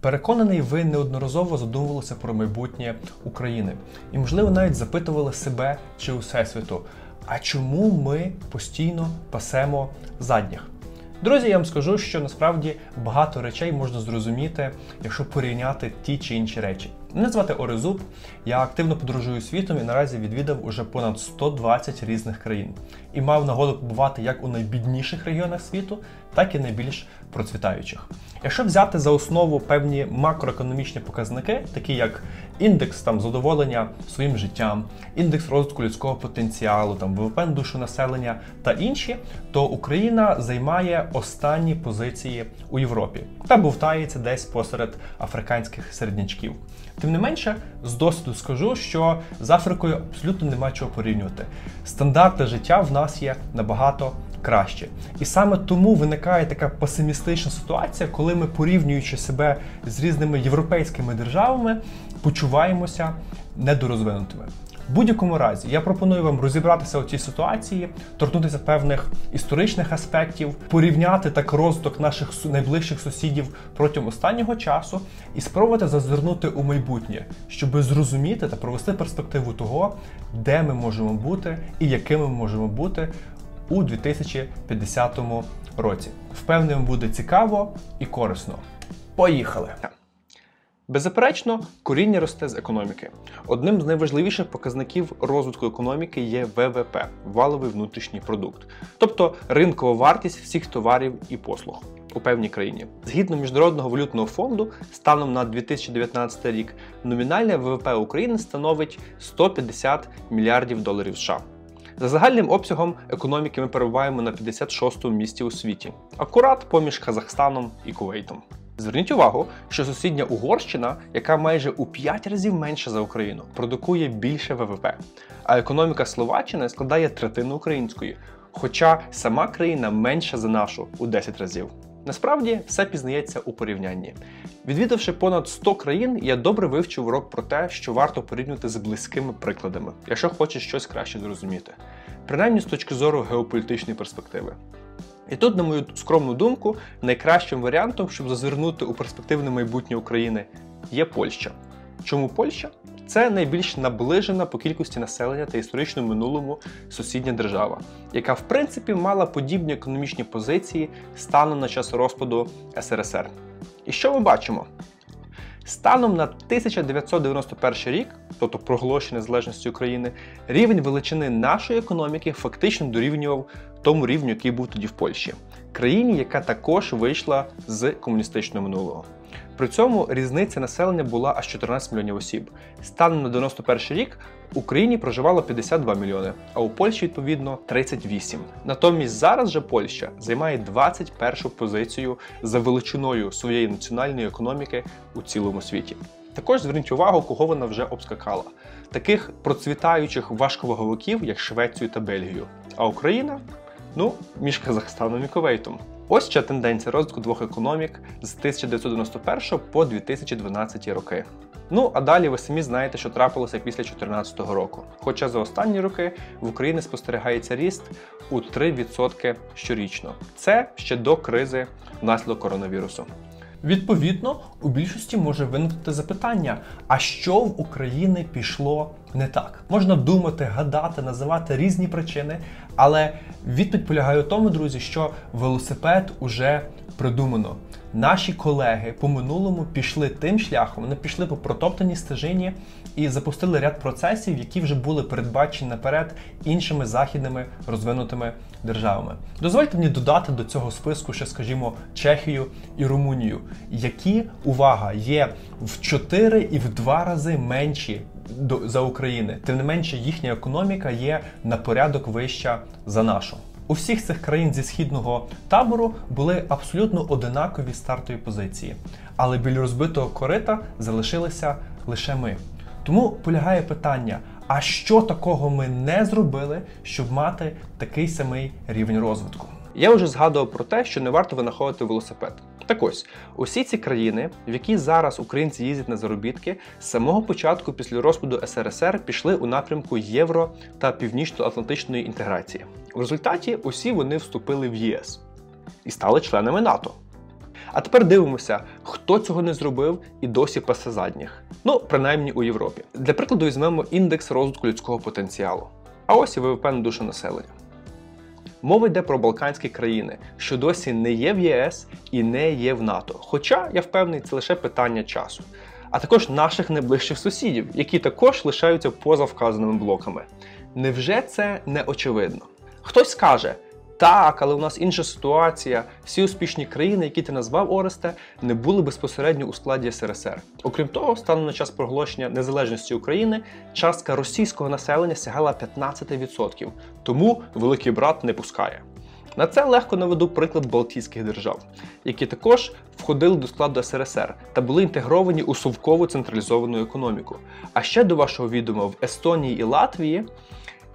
Переконаний, ви неодноразово задумувалися про майбутнє України і, можливо, навіть запитували себе чи Всесвіту, а чому ми постійно пасемо задніх? Друзі, я вам скажу, що насправді багато речей можна зрозуміти, якщо порівняти ті чи інші речі. Мене звати Орезуб, я активно подорожую світом і наразі відвідав уже понад 120 різних країн і мав нагоду побувати як у найбідніших регіонах світу, так і найбільш процвітаючих. Якщо взяти за основу певні макроекономічні показники, такі як індекс там задоволення своїм життям, індекс розвитку людського потенціалу, там ВВП на душу населення та інші, то Україна займає останні позиції у Європі та бовтається десь посеред африканських середнячків. Тим не менше, з досвіду скажу, що з Африкою абсолютно нема чого порівнювати. Стандарти життя в нас є набагато краще. І саме тому виникає така песимістична ситуація, коли ми, порівнюючи себе з різними європейськими державами, почуваємося недорозвинутими. В будь-якому разі я пропоную вам розібратися у цій ситуації, торкнутися певних історичних аспектів, порівняти так розвиток наших найближчих сусідів протягом останнього часу і спробувати зазирнути у майбутнє, щоб зрозуміти та провести перспективу того, де ми можемо бути і якими ми можемо бути у 2050 році. Впевнений, буде цікаво і корисно. Поїхали! Беззаперечно, коріння росте з економіки. Одним з найважливіших показників розвитку економіки є ВВП валовий внутрішній продукт, тобто ринкова вартість всіх товарів і послуг у певній країні. Згідно міжнародного валютного фонду, станом на 2019 рік номінальне ВВП України становить 150 мільярдів доларів США. За загальним обсягом економіки ми перебуваємо на 56-му місці у світі, акурат поміж Казахстаном і Кувейтом. Зверніть увагу, що сусідня Угорщина, яка майже у 5 разів менша за Україну, продукує більше ВВП, а економіка Словаччини складає третину української, хоча сама країна менша за нашу у 10 разів. Насправді все пізнається у порівнянні. Відвідавши понад 100 країн, я добре вивчив урок про те, що варто порівнювати з близькими прикладами, якщо хочеш щось краще зрозуміти, принаймні з точки зору геополітичної перспективи. І тут, на мою скромну думку, найкращим варіантом, щоб зазирнути у перспективне майбутнє України, є Польща. Чому Польща? Це найбільш наближена по кількості населення та історичному минулому сусідня держава, яка в принципі мала подібні економічні позиції станом на час розпаду СРСР. І що ми бачимо? Станом на 1991 рік, тобто проголошення незалежності України, рівень величини нашої економіки фактично дорівнював тому рівню, який був тоді в Польщі, країні, яка також вийшла з комуністичного минулого. При цьому різниця населення була аж 14 мільйонів осіб. Станом на 91 рік в Україні проживало 52 мільйони, а у Польщі відповідно 38. Натомість зараз же Польща займає 21 позицію за величиною своєї національної економіки у цілому світі. Також зверніть увагу, кого вона вже обскакала. Таких процвітаючих важковаговиків, як Швецію та Бельгію. А Україна ну, між Казахстаном і Кувейтом. Ось ще тенденція розвитку двох економік з 1991 по 2012 роки. Ну а далі ви самі знаєте, що трапилося після 2014 року. Хоча за останні роки в Україні спостерігається ріст у 3% щорічно. Це ще до кризи внаслідок коронавірусу. Відповідно, у більшості може виникнути запитання: а що в Україні пішло не так? Можна думати, гадати, називати різні причини, але відповідь полягає у тому, друзі, що велосипед уже придумано. Наші колеги по минулому пішли тим шляхом, вони пішли по протоптаній стежині і запустили ряд процесів, які вже були передбачені наперед іншими західними розвинутими державами. Дозвольте мені додати до цього списку, ще, скажімо, Чехію і Румунію, які увага є в 4 і в 2 рази менші за України. Тим не менше, їхня економіка є на порядок вища за нашу. У всіх цих країн зі східного табору були абсолютно одинакові стартові позиції, але біля розбитого корита залишилися лише ми. Тому полягає питання: а що такого ми не зробили, щоб мати такий самий рівень розвитку? Я вже згадував про те, що не варто винаходити велосипед. Так ось, усі ці країни, в які зараз українці їздять на заробітки, з самого початку після розпаду СРСР пішли у напрямку євро та північно-атлантичної інтеграції. В результаті усі вони вступили в ЄС і стали членами НАТО. А тепер дивимося, хто цього не зробив і досі пасе задніх. Ну, принаймні у Європі. Для прикладу, візьмемо індекс розвитку людського потенціалу. А ось і ВВП на душу населення. Мова йде про Балканські країни, що досі не є в ЄС і не є в НАТО. Хоча я впевнений, це лише питання часу. А також наших найближчих сусідів, які також лишаються поза вказаними блоками. Невже це не очевидно? Хтось скаже, так, але у нас інша ситуація. Всі успішні країни, які ти назвав Оресте, не були безпосередньо у складі СРСР. Окрім того, станом на час проголошення незалежності України, частка російського населення сягала 15%. Тому великий брат не пускає. На це легко наведу приклад Балтійських держав, які також входили до складу СРСР та були інтегровані у совкову централізовану економіку. А ще до вашого відома в Естонії і Латвії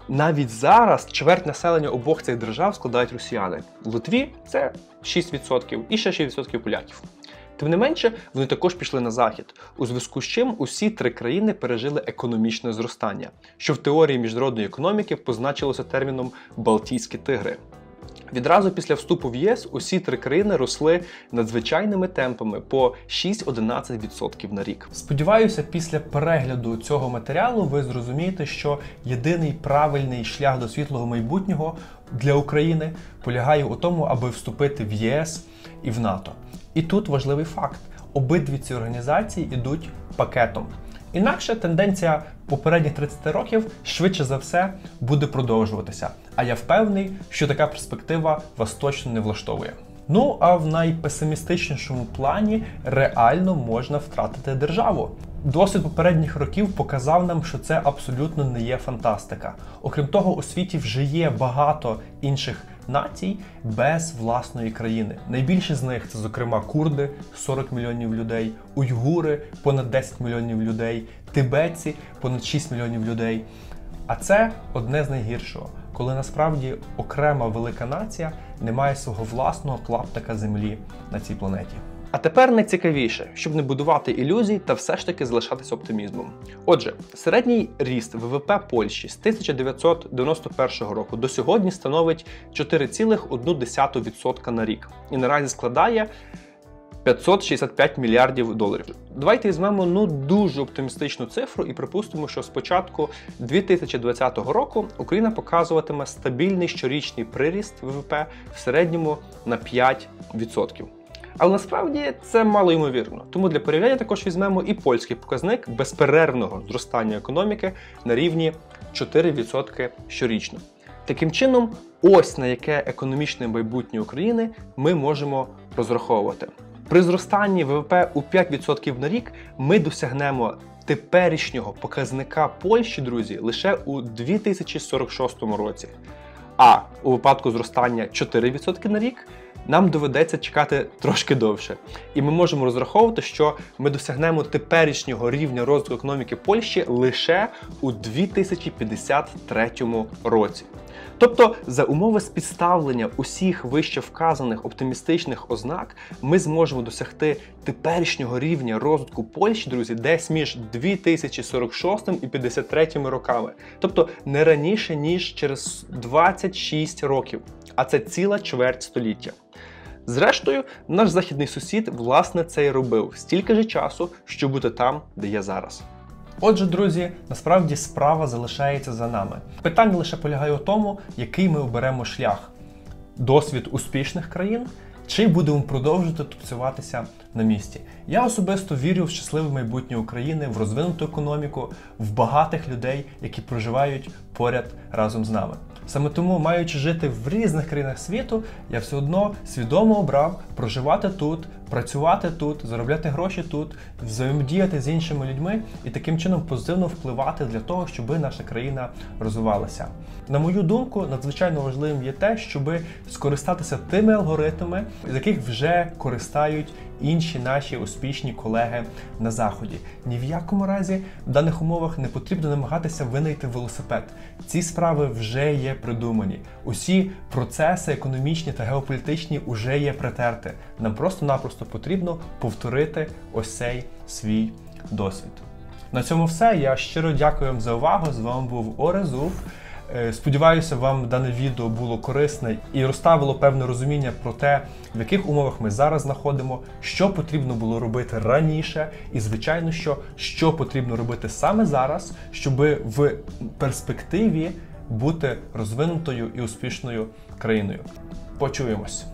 навіть зараз чверть населення обох цих держав складають росіяни. В Литві це 6% і ще 6% поляків. Тим не менше, вони також пішли на захід, у зв'язку з чим усі три країни пережили економічне зростання, що в теорії міжнародної економіки позначилося терміном Балтійські тигри. Відразу після вступу в ЄС усі три країни росли надзвичайними темпами по 6-11% на рік. Сподіваюся, після перегляду цього матеріалу ви зрозумієте, що єдиний правильний шлях до світлого майбутнього для України полягає у тому, аби вступити в ЄС і в НАТО. І тут важливий факт: обидві ці організації йдуть пакетом. Інакше тенденція попередніх 30 років швидше за все буде продовжуватися. А я впевнений, що така перспектива вас точно не влаштовує. Ну а в найпесимістичнішому плані реально можна втратити державу. Досвід попередніх років показав нам, що це абсолютно не є фантастика. Окрім того, у світі вже є багато інших націй без власної країни. Найбільші з них це, зокрема, курди 40 мільйонів людей, уйгури понад 10 мільйонів людей, тибетці понад 6 мільйонів людей. А це одне з найгіршого, коли насправді окрема велика нація не має свого власного клаптика землі на цій планеті. А тепер найцікавіше, щоб не будувати ілюзій та все ж таки залишатися оптимізмом. Отже, середній ріст ВВП Польщі з 1991 року до сьогодні становить 4,1% на рік і наразі складає 565 мільярдів доларів. Давайте візьмемо ну дуже оптимістичну цифру і припустимо, що з початку 2020 року Україна показуватиме стабільний щорічний приріст ВВП в середньому на 5%. Але насправді це мало ймовірно. Тому для порівняння також візьмемо і польський показник безперервного зростання економіки на рівні 4% щорічно. Таким чином, ось на яке економічне майбутнє України ми можемо розраховувати. При зростанні ВВП у 5% на рік ми досягнемо теперішнього показника Польщі, друзі, лише у 2046 році. А у випадку зростання 4% на рік нам доведеться чекати трошки довше. І ми можемо розраховувати, що ми досягнемо теперішнього рівня розвитку економіки Польщі лише у 2053 році. Тобто, за умови спідставлення усіх вище вказаних оптимістичних ознак, ми зможемо досягти теперішнього рівня розвитку Польщі, друзі, десь між 2046 і 53 роками. Тобто не раніше ніж через 26 років, а це ціла чверть століття. Зрештою, наш західний сусід власне це й робив стільки ж часу, щоб бути там, де є зараз. Отже, друзі, насправді справа залишається за нами. Питання лише полягає у тому, який ми оберемо шлях: досвід успішних країн. Чи будемо продовжувати тупцюватися на місці? Я особисто вірю в щасливе майбутнє України, в розвинуту економіку, в багатих людей, які проживають поряд разом з нами. Саме тому, маючи жити в різних країнах світу, я все одно свідомо обрав проживати тут, працювати тут, заробляти гроші тут, взаємодіяти з іншими людьми і таким чином позитивно впливати для того, щоб наша країна розвивалася. На мою думку, надзвичайно важливим є те, щоб скористатися тими алгоритмами, з яких вже користають інші наші успішні колеги на заході. Ні в якому разі в даних умовах не потрібно намагатися винайти велосипед. Ці справи вже є придумані. Усі процеси економічні та геополітичні вже є притерти. Нам просто-напросто потрібно повторити ось цей свій досвід. На цьому все. Я щиро дякую вам за увагу. З вами був Орезуф. Е, Сподіваюся, вам дане відео було корисне і розставило певне розуміння про те, в яких умовах ми зараз знаходимо, що потрібно було робити раніше, і звичайно, що, що потрібно робити саме зараз, щоб в перспективі бути розвинутою і успішною країною. Почуємось.